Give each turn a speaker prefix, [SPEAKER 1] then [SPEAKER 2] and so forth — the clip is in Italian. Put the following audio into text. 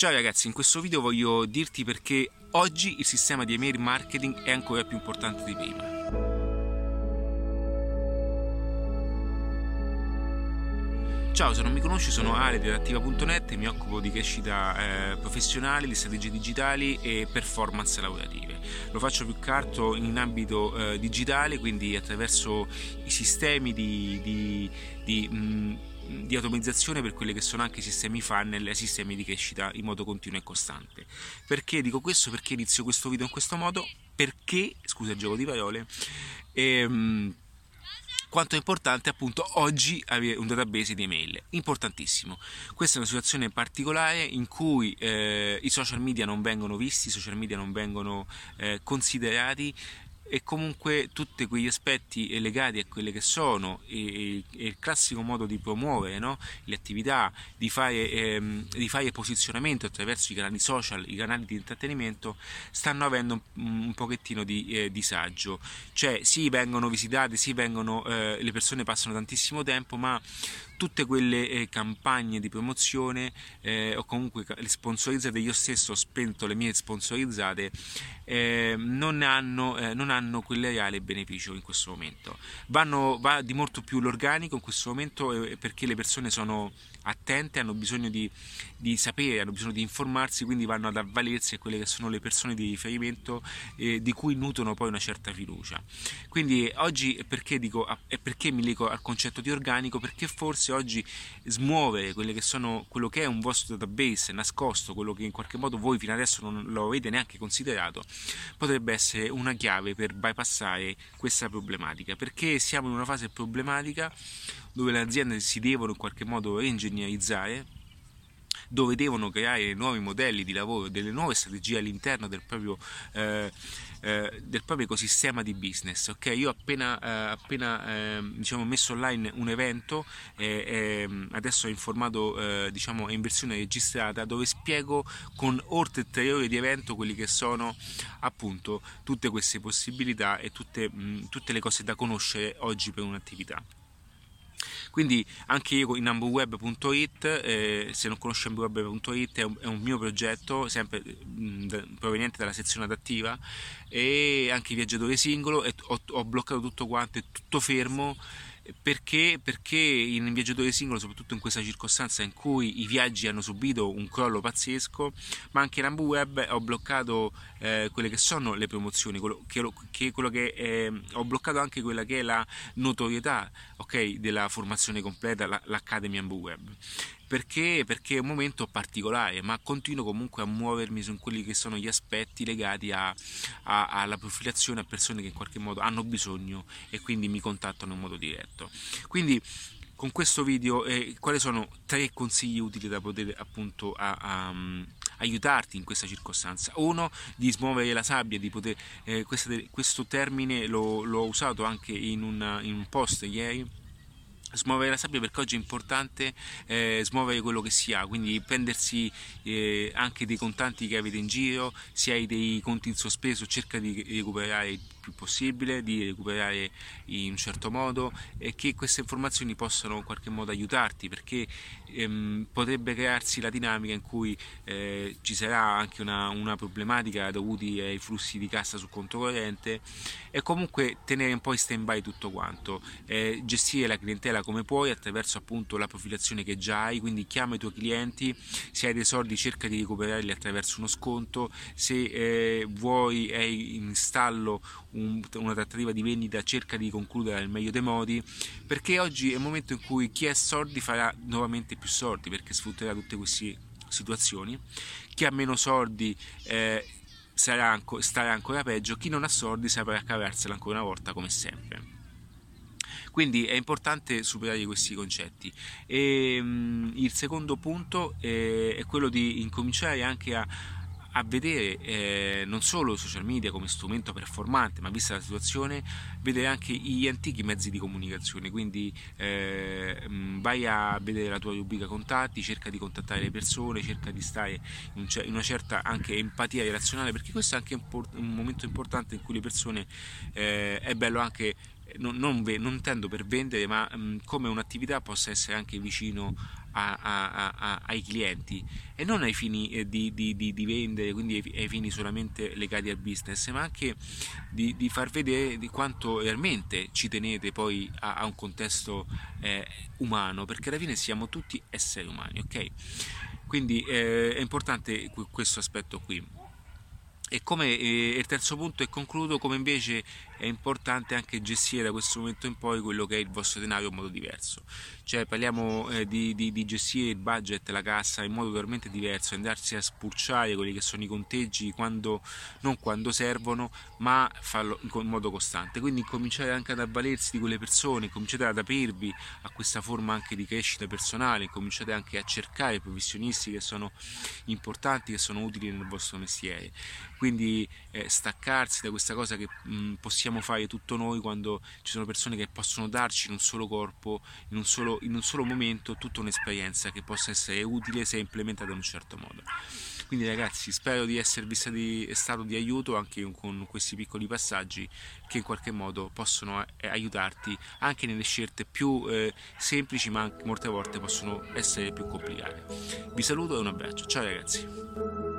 [SPEAKER 1] Ciao ragazzi, in questo video voglio dirti perché oggi il sistema di email marketing è ancora più importante di prima. Ciao, se non mi conosci sono Ale di adattiva.net e mi occupo di crescita eh, professionale, di strategie digitali e performance lavorative. Lo faccio più che altro in ambito eh, digitale, quindi attraverso i sistemi di, di, di mh, di automatizzazione per quelli che sono anche i sistemi funnel e sistemi di crescita in modo continuo e costante. Perché dico questo? Perché inizio questo video in questo modo? Perché, scusa il gioco di parole, ehm, quanto è importante appunto oggi avere un database di email importantissimo questa è una situazione particolare in cui eh, i social media non vengono visti i social media non vengono eh, considerati e comunque tutti quegli aspetti legati a quelle che sono il classico modo di promuovere no? le attività, di fare, ehm, di fare, posizionamento attraverso i canali social, i canali di intrattenimento, stanno avendo un, un pochettino di eh, disagio. Cioè sì, vengono visitate, sì, vengono, eh, le persone passano tantissimo tempo, ma tutte quelle eh, campagne di promozione eh, o comunque sponsorizzate, io stesso ho spento le mie sponsorizzate, eh, non, hanno, eh, non hanno quel reale beneficio in questo momento. Vanno, va di molto più l'organico in questo momento eh, perché le persone sono attente, hanno bisogno di, di, sapere, hanno bisogno di informarsi, quindi vanno ad avvalersi a quelle che sono le persone di riferimento eh, di cui nutrono poi una certa fiducia. Quindi oggi perché dico perché mi leggo al concetto di organico? Perché forse oggi smuovere che sono, quello che è un vostro database nascosto, quello che in qualche modo voi fino adesso non lo avete neanche considerato, potrebbe essere una chiave per bypassare questa problematica. Perché siamo in una fase problematica dove le aziende si devono in qualche modo reingegnerizzare, dove devono creare nuovi modelli di lavoro, delle nuove strategie all'interno del proprio, eh, eh, del proprio ecosistema di business. Okay? Io ho appena, eh, appena ehm, diciamo, messo online un evento, adesso ho informato, eh, diciamo, in versione registrata, dove spiego con oltre tre ore di evento quelli che sono appunto tutte queste possibilità e tutte, mh, tutte le cose da conoscere oggi per un'attività. Quindi anche io in amboweb.it, eh, se non conosci amboweb.it è, è, un mio progetto, sempre mh, mm, proveniente dalla sezione adattiva e anche viaggiatore singolo e ho, ho bloccato tutto quanto, è tutto fermo perché? Perché in viaggiatore singolo, soprattutto in questa circostanza in cui i viaggi hanno subito un crollo pazzesco, ma anche in Ambu Web ho bloccato eh, quelle che sono le promozioni, quello che, che, quello che eh, ho bloccato anche quella che è la notorietà okay, della formazione completa, l'Academy Ambu Web perché? Perché è un momento particolare, ma continuo comunque a muovermi su quelli che sono gli aspetti legati a, a, alla profilazione a persone che in qualche modo hanno bisogno e quindi mi contattano in modo diretto. Quindi con questo video eh, quali sono tre consigli utili da poter appunto a, a, aiutarti in questa circostanza uno di smuovere la sabbia di poter eh, questo, questo termine l'ho, l'ho usato anche in, una, in un post ieri smuovere la sabbia perché oggi è importante eh, smuovere quello che si ha quindi prendersi eh, anche dei contanti che avete in giro se hai dei conti in sospeso cerca di recuperare più possibile di recuperare in un certo modo e che queste informazioni possano in qualche modo aiutarti perché ehm, potrebbe crearsi la dinamica in cui eh, ci sarà anche una, una problematica dovuta ai flussi di cassa sul conto corrente e comunque tenere un po' in stand by tutto quanto eh, gestire la clientela come puoi attraverso appunto la profilazione che già hai quindi chiama i tuoi clienti se hai dei soldi cerca di recuperarli attraverso uno sconto se eh, vuoi hai in stallo un, una trattativa di vendita cerca di concludere nel meglio dei modi perché oggi è il momento in cui chi ha soldi farà nuovamente più soldi perché sfrutterà tutte queste situazioni. Chi ha meno soldi eh, sarà, starà ancora peggio chi non ha soldi saprà cavarsela ancora una volta come sempre. Quindi è importante superare questi concetti. E, mh, il secondo punto è, è quello di incominciare anche a a vedere eh, non solo i social media come strumento performante, ma vista la situazione, vedere anche gli antichi mezzi di comunicazione. Quindi eh, vai a vedere la tua rubrica contatti, cerca di contattare le persone, cerca di stare in, una certa anche empatia relazionale, perché questo è anche un, momento importante in cui le persone eh, è bello anche non, non, non, intendo per vendere, ma mh, come un'attività possa essere anche vicino a, a, a, ai clienti e non ai fini eh, di, di, di, di, vendere, quindi ai, fini solamente legati al business, ma anche di, far vedere di quanto realmente ci tenete poi a, un contesto eh, umano, perché alla fine siamo tutti esseri umani, ok? Quindi eh, è importante questo aspetto qui. E come eh, il terzo punto e concludo, come invece è importante anche gestire da questo momento in poi quello che è il vostro denaro in modo diverso. Cioè parliamo eh, di, di, di, gestire il budget, la cassa in modo totalmente diverso, andarsi a spulciare quelli che sono i conteggi quando, non quando servono, ma farlo in modo costante. Quindi cominciare anche ad avvalersi di quelle persone, cominciate ad aprirvi a questa forma anche di crescita personale, cominciate anche a cercare professionisti che sono importanti, che sono utili nel vostro mestiere. Quindi eh, staccarsi da questa cosa che mh, possiamo possiamo fare tutto noi quando ci sono persone che possono darci in un solo corpo, in un solo, in un solo momento, tutta un'esperienza che possa essere utile se implementata in un certo modo. Quindi ragazzi spero di esservi stati, stato di aiuto anche con questi piccoli passaggi che in qualche modo possono eh, aiutarti anche nelle scelte più eh, semplici ma anche molte volte possono essere più complicate. Vi saluto e un abbraccio, ciao ragazzi!